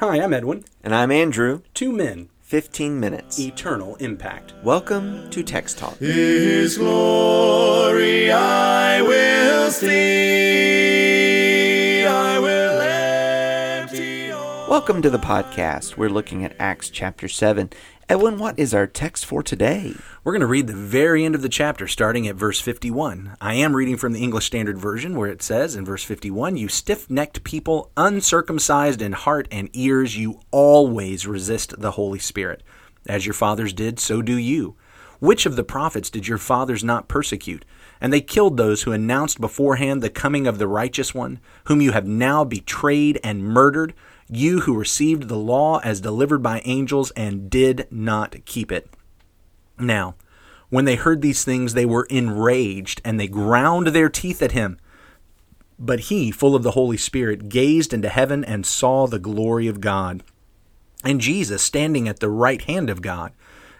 Hi, I'm Edwin. And I'm Andrew. Two men, 15 minutes. eternal impact. Welcome to Text Talk. His glory I will see. Welcome to the podcast. We're looking at Acts chapter 7. Edwin, what is our text for today? We're going to read the very end of the chapter, starting at verse 51. I am reading from the English Standard Version, where it says in verse 51 You stiff necked people, uncircumcised in heart and ears, you always resist the Holy Spirit. As your fathers did, so do you. Which of the prophets did your fathers not persecute? And they killed those who announced beforehand the coming of the righteous one, whom you have now betrayed and murdered, you who received the law as delivered by angels and did not keep it. Now, when they heard these things, they were enraged, and they ground their teeth at him. But he, full of the Holy Spirit, gazed into heaven and saw the glory of God, and Jesus standing at the right hand of God.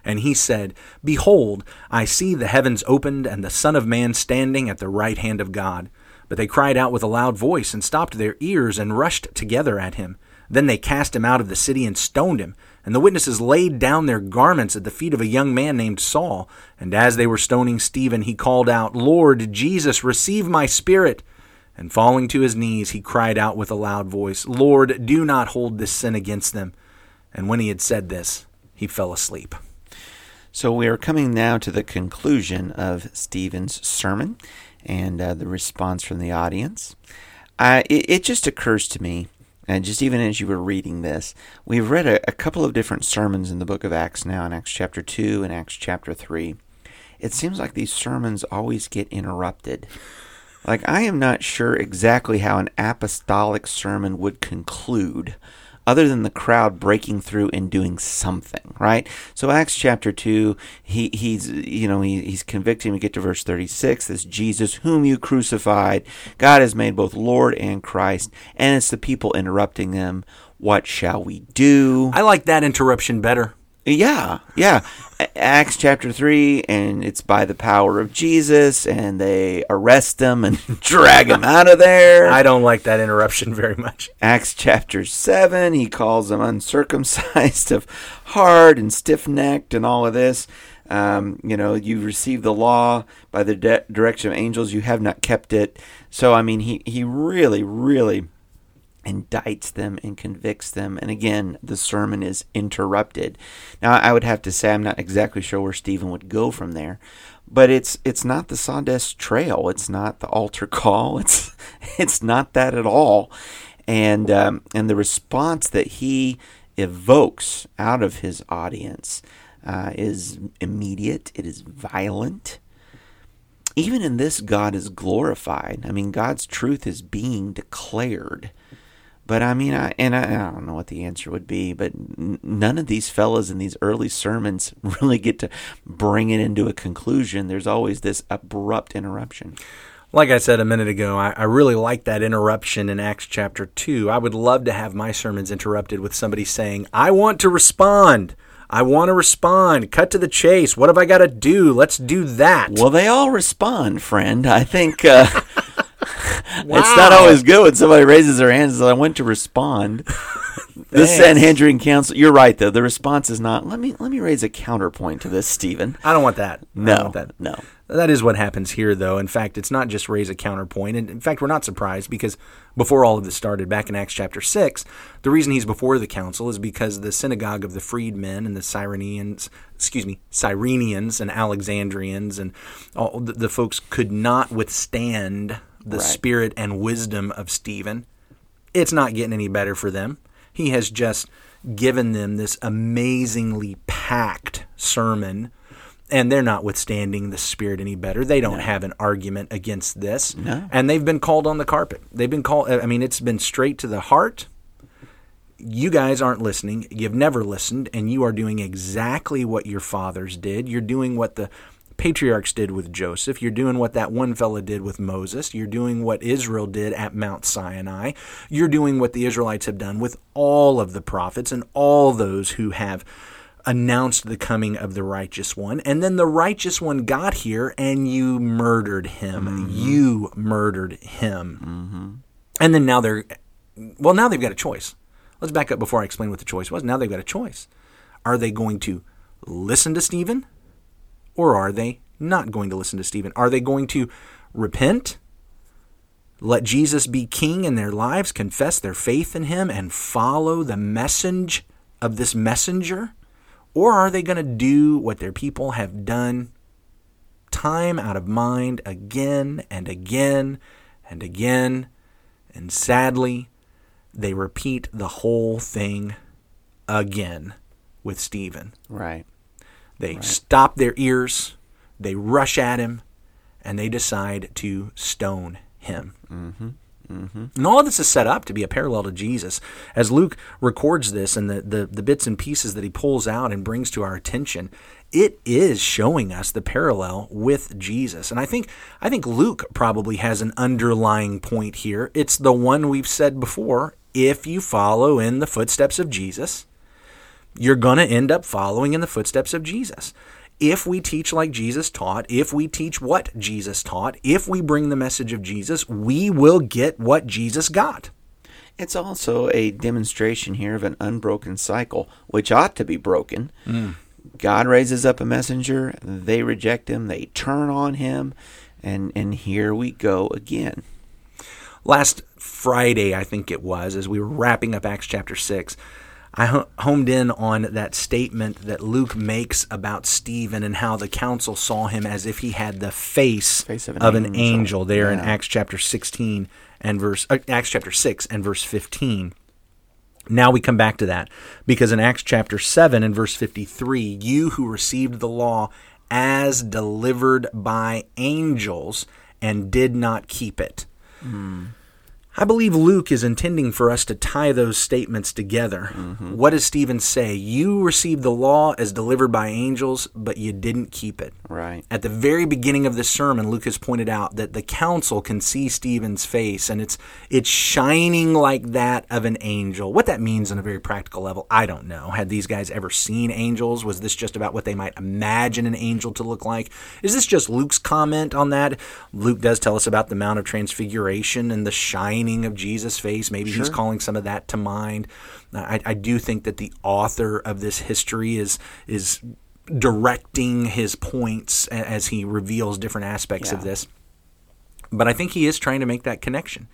And he said, Behold, I see the heavens opened, and the Son of Man standing at the right hand of God. But they cried out with a loud voice, and stopped their ears, and rushed together at him. Then they cast him out of the city and stoned him. And the witnesses laid down their garments at the feet of a young man named Saul. And as they were stoning Stephen, he called out, Lord Jesus, receive my spirit. And falling to his knees, he cried out with a loud voice, Lord, do not hold this sin against them. And when he had said this, he fell asleep. So we are coming now to the conclusion of Stephen's sermon and uh, the response from the audience. Uh, it, it just occurs to me, and just even as you were reading this, we've read a, a couple of different sermons in the book of Acts now, in Acts chapter 2 and Acts chapter 3. It seems like these sermons always get interrupted. Like, I am not sure exactly how an apostolic sermon would conclude other than the crowd breaking through and doing something, right? So Acts chapter 2, he, he's, you know, he, he's convicting. We get to verse 36, this Jesus whom you crucified, God has made both Lord and Christ, and it's the people interrupting them. What shall we do? I like that interruption better. Yeah, yeah. Acts chapter 3, and it's by the power of Jesus, and they arrest him and drag him out of there. I don't like that interruption very much. Acts chapter 7, he calls them uncircumcised of heart and stiff necked and all of this. Um, you know, you received the law by the de- direction of angels, you have not kept it. So, I mean, he, he really, really indicts them and convicts them. And again, the sermon is interrupted. Now, I would have to say I'm not exactly sure where Stephen would go from there, but it's it's not the Sawdust Trail. It's not the altar call. It's it's not that at all. And um, and the response that he evokes out of his audience uh, is immediate. It is violent even in this, God is glorified. I mean, God's truth is being declared. But I mean, I, and I, I don't know what the answer would be, but n- none of these fellas in these early sermons really get to bring it into a conclusion. There's always this abrupt interruption. Like I said a minute ago, I, I really like that interruption in Acts chapter 2. I would love to have my sermons interrupted with somebody saying, I want to respond. I want to respond. Cut to the chase. What have I got to do? Let's do that. Well, they all respond, friend. I think uh, it's not always good when somebody raises their hands and I went to respond. the Sanhedrin Council. You're right, though. The response is not. Let me let me raise a counterpoint to this, Stephen. I don't want that. No, want that. no. That is what happens here, though. In fact, it's not just raise a counterpoint. And in fact, we're not surprised because before all of this started, back in Acts chapter 6, the reason he's before the council is because the synagogue of the freedmen and the Cyrenians, excuse me, Cyrenians and Alexandrians and all the, the folks could not withstand the Right. spirit and wisdom of Stephen. It's not getting any better for them. He has just given them this amazingly packed sermon and they're not withstanding the spirit any better. They don't have an argument against this. No. And they've been called on the carpet. They've been called I mean it's been straight to the heart. You guys aren't listening. You've never listened and you are doing exactly what your fathers did. You're doing what the patriarchs did with Joseph. You're doing what that one fella did with Moses. You're doing what Israel did at Mount Sinai. You're doing what the Israelites have done with all of the prophets and all those who have announced the coming of the righteous one. And then the righteous one got here and you murdered him. Mm-hmm. You murdered him. Mm-hmm. And then now they're, well, now they've got a choice. let's back up before I explain what the choice was. Now they've got a choice. Are they going to listen to Stephen or are they not going to listen to Stephen? Are they going to repent, let Jesus be king in their lives, confess their faith in him, and follow the message of this messenger? Or are they going to do what their people have done time out of mind again and again and again? And sadly, they repeat the whole thing again with Stephen. Right. They stop their ears, they rush at him, and they decide to stone him. Mm-hmm. Mm-hmm. And all of this is set up to be a parallel to Jesus. As Luke records this and the, the, the bits and pieces that he pulls out and brings to our attention, it is showing us the parallel with Jesus. And I think I think Luke probably has an underlying point here. It's the one we've said before. If you follow in the footsteps of Jesus, you're going to end up following in the footsteps of Jesus. If we teach like Jesus taught, if we teach what Jesus taught, if we bring the message of Jesus, we will get what Jesus got. It's also a demonstration here of an unbroken cycle, which ought to be broken. Mm. God raises up a messenger, they reject him, they turn on him, and and here we go again. Last Friday, I think it was, as we were wrapping up Acts chapter 6, I homed in on that statement that Luke makes about Stephen and how the council saw him as if he had the face, Face of of an an, angel. angel. there in Acts chapter 16 and verse uh, Acts chapter 6 and verse 15. Now we come back to that because in Acts chapter 7 and verse 53, you who received the law as delivered by angels and did not keep it. I believe Luke is intending for us to tie those statements together. Mm-hmm. What does Stephen say? You received the law as delivered by angels, but you didn't keep it. Right. At the very beginning of this sermon, Luke has pointed out that the council can see Stephen's face, and it's it's shining like that of an angel. What that means on a very practical level, I don't know. Had these guys ever seen angels? Was this just about what they might imagine an angel to look like? Is this just Luke's comment on that? Luke does tell us about the Mount of Transfiguration and the shining of Jesus' face. Maybe he's calling some of that to mind. Uh, I, I do think that the author of this history is is directing his points as he reveals different aspects of this. But I think he is trying to make that connection.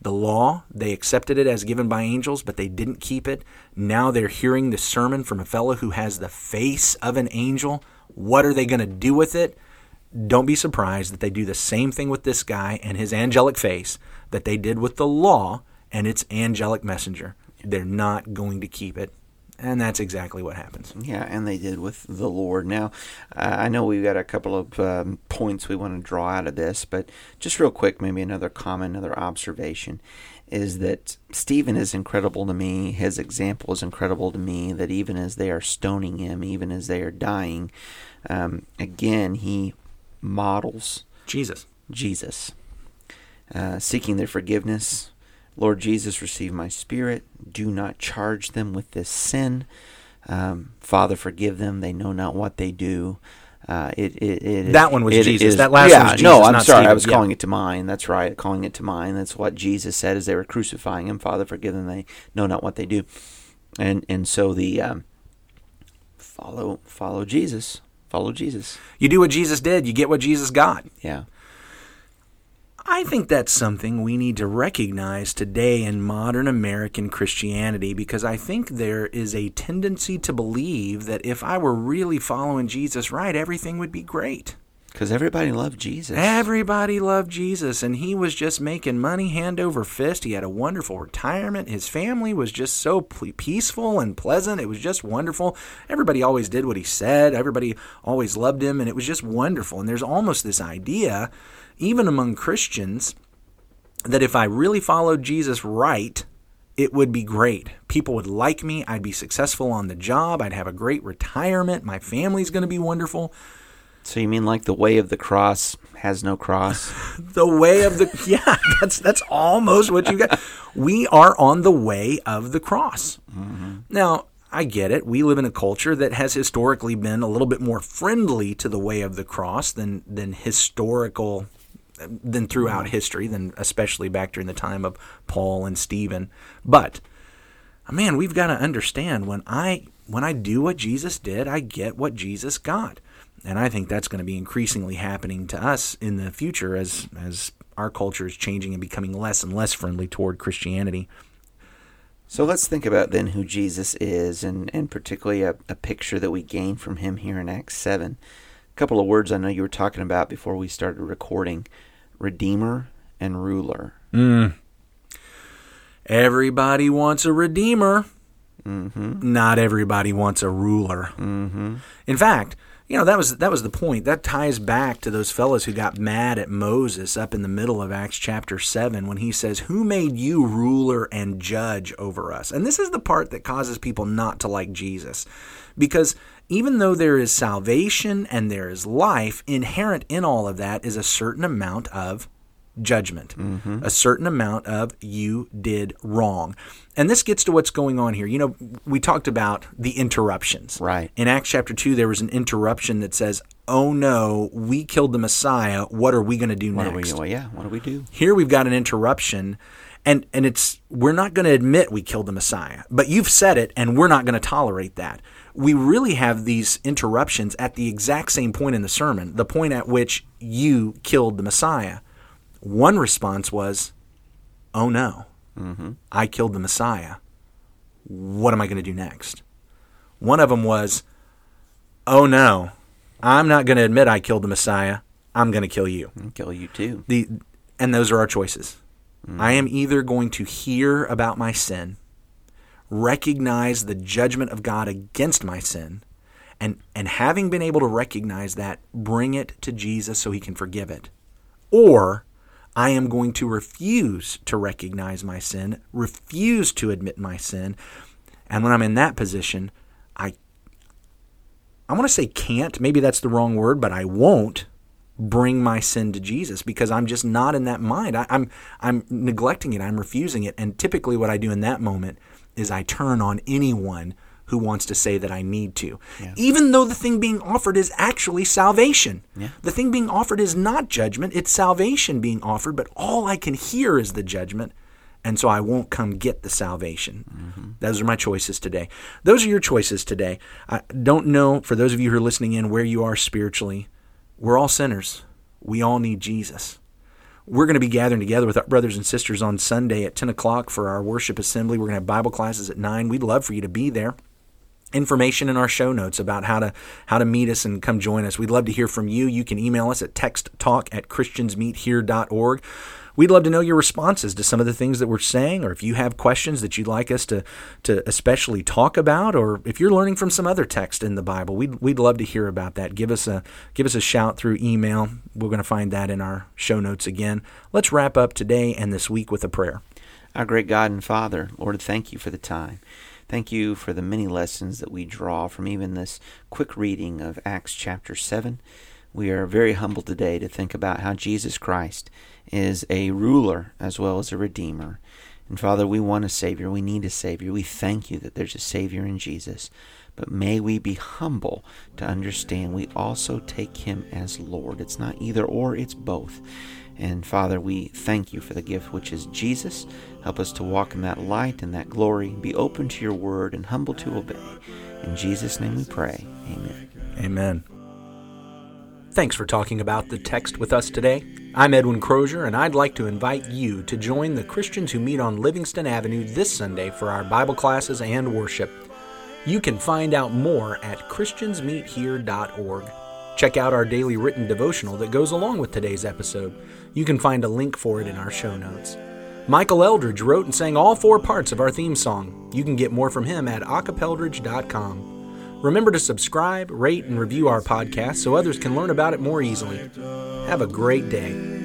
The law, they accepted it as given by angels, but they didn't keep it. Now they're hearing the sermon from a fellow who has the face of an angel. What are they going to do with it? Don't be surprised that they do the same thing with this guy and his angelic face that they did with the law and its angelic messenger. They're not going to keep it. And that's exactly what happens. Yeah, and they did with the Lord. Now, uh, I know we've got a couple of um, points we want to draw out of this, but just real quick, maybe another comment, another observation is that Stephen is incredible to me. His example is incredible to me. That even as they are stoning him, even as they are dying, um, again, he models Jesus. Jesus, uh, seeking their forgiveness. Lord Jesus, receive my spirit. Do not charge them with this sin. Um, Father, forgive them. They know not what they do. Uh, it, it, it, That one was it Jesus. is- That last yeah, one was no, I'm sorry. I was Yeah. calling it to mind. That's right. Calling it to mind. That's what Jesus said as they were crucifying him. Father, forgive them. They know not what they do. And and so the um, follow follow Jesus. Follow Jesus. You do what Jesus did, you get what Jesus got. Yeah. I think that's something we need to recognize today in modern American Christianity because I think there is a tendency to believe that if I were really following Jesus right, everything would be great. Because everybody loved Jesus. Everybody loved Jesus, and he was just making money hand over fist. He had a wonderful retirement. His family was just so peaceful and pleasant. It was just wonderful. Everybody always did what he said, everybody always loved him, and it was just wonderful. And there's almost this idea, even among Christians, that if I really followed Jesus right, it would be great. People would like me. I'd be successful on the job. I'd have a great retirement. My family's going to be wonderful. So you mean like the way of the cross has no cross? the way of the yeah that's that's almost what you got we are on the way of the cross. Mm-hmm. Now i get it. We live in a culture that has historically been a little bit more friendly to the way of the cross than than historical than throughout mm. history than especially back during the time of paul and stephen. But man, we've got to understand when I when I do what Jesus did, I get what Jesus got. And I think that's going to be increasingly happening to us in the future as as our culture is changing and becoming less and less friendly toward Christianity. So let's think about then who Jesus is, and, and particularly a, a picture that we gain from him here in Acts 7. A couple of words I know you were talking about before we started recording Redeemer and Ruler. Mm. Everybody wants a redeemer. Mm-hmm. Not everybody wants a ruler. Mm-hmm. In fact, you know that was that was the point. That ties back to those fellows who got mad at Moses up in the middle of Acts chapter seven when he says, "Who made you ruler and judge over us?" And this is the part that causes people not to like Jesus, because even though there is salvation and there is life, inherent in all of that is a certain amount of judgment, mm-hmm. a certain amount of you did wrong. And this gets to what's going on here. You know, we talked about the interruptions. Right. In Acts chapter 2, there was an interruption that says, Oh no, we killed the Messiah. What are we going to do What next? do we? Well, yeah. What do we do? Here we've got an interruption. And, and it's we're not going to admit we killed the Messiah, but you've said it, and we're not going to tolerate that. We really have these interruptions at the exact same point in the sermon, the point at which you killed the Messiah. One response was, "Oh no, mm-hmm. I killed the Messiah. What am I going to do next?" One of them was, "Oh no, I'm not going to admit I killed the Messiah. I'm going to kill you." I'll kill you too. the and those are our choices. Mm-hmm. I am either going to hear about my sin, recognize the judgment of God against my sin, and and having been able to recognize that, bring it to Jesus so he can forgive it. Or I am going to refuse to recognize my sin, refuse to admit my sin, and when I'm in that position, I I want to say can't, maybe that's the wrong word, but I won't bring my sin to Jesus because I'm just not in that mind. I, I'm I'm neglecting it. I'm refusing it. And typically, what I do in that moment is I turn on anyone who wants to say that I need to, even though the thing being offered is actually salvation. Yeah. The thing being offered is not judgment; it's salvation being offered. But all I can hear is the judgment. And so I won't come get the salvation. Mm-hmm. Those are my choices today. Those are your choices today. I don't know, for those of you who are listening in, where you are spiritually. We're all sinners. We all need Jesus. We're going to be gathering together with our brothers and sisters on Sunday at 10 o'clock for our worship assembly. We're going to have Bible classes at 9. We'd love for you to be there. Information in our show notes about how to how to meet us and come join us. We'd love to hear from you. You can email us at texttalk at christiansmeethere.org. We'd love to know your responses to some of the things that we're saying, or if you have questions that you'd like us to, to especially talk about, or if you're learning from some other text in the Bible, we'd, we'd love to hear about that. Give us a give us a shout through email. We're going to find that in our show notes again. Let's wrap up today and this week with a prayer. Our great God and Father, Lord, thank you for the time. Thank you for the many lessons that we draw from even this quick reading of Acts chapter 7. We are very humbled today to think about how Jesus Christ is a ruler as well as a redeemer. And Father, we want a Savior. We need a Savior. We thank you that there's a Savior in Jesus. But may we be humble to understand we also take Him as Lord. It's not either or, it's both. And Father, we thank you for the gift which is Jesus. Help us to walk in that light and that glory, be open to your word, and humble to obey. In Jesus' name we pray. Amen. Amen. Thanks for talking about the text with us today. I'm Edwin Crozier, and I'd like to invite you to join the Christians who meet on Livingston Avenue this Sunday for our Bible classes and worship. You can find out more at ChristiansMeetHere.org. Check out our daily written devotional that goes along with today's episode. You can find a link for it in our show notes. Michael Eldridge wrote and sang all four parts of our theme song. You can get more from him at acapeldridge.com. Remember to subscribe, rate, and review our podcast so others can learn about it more easily. Have a great day.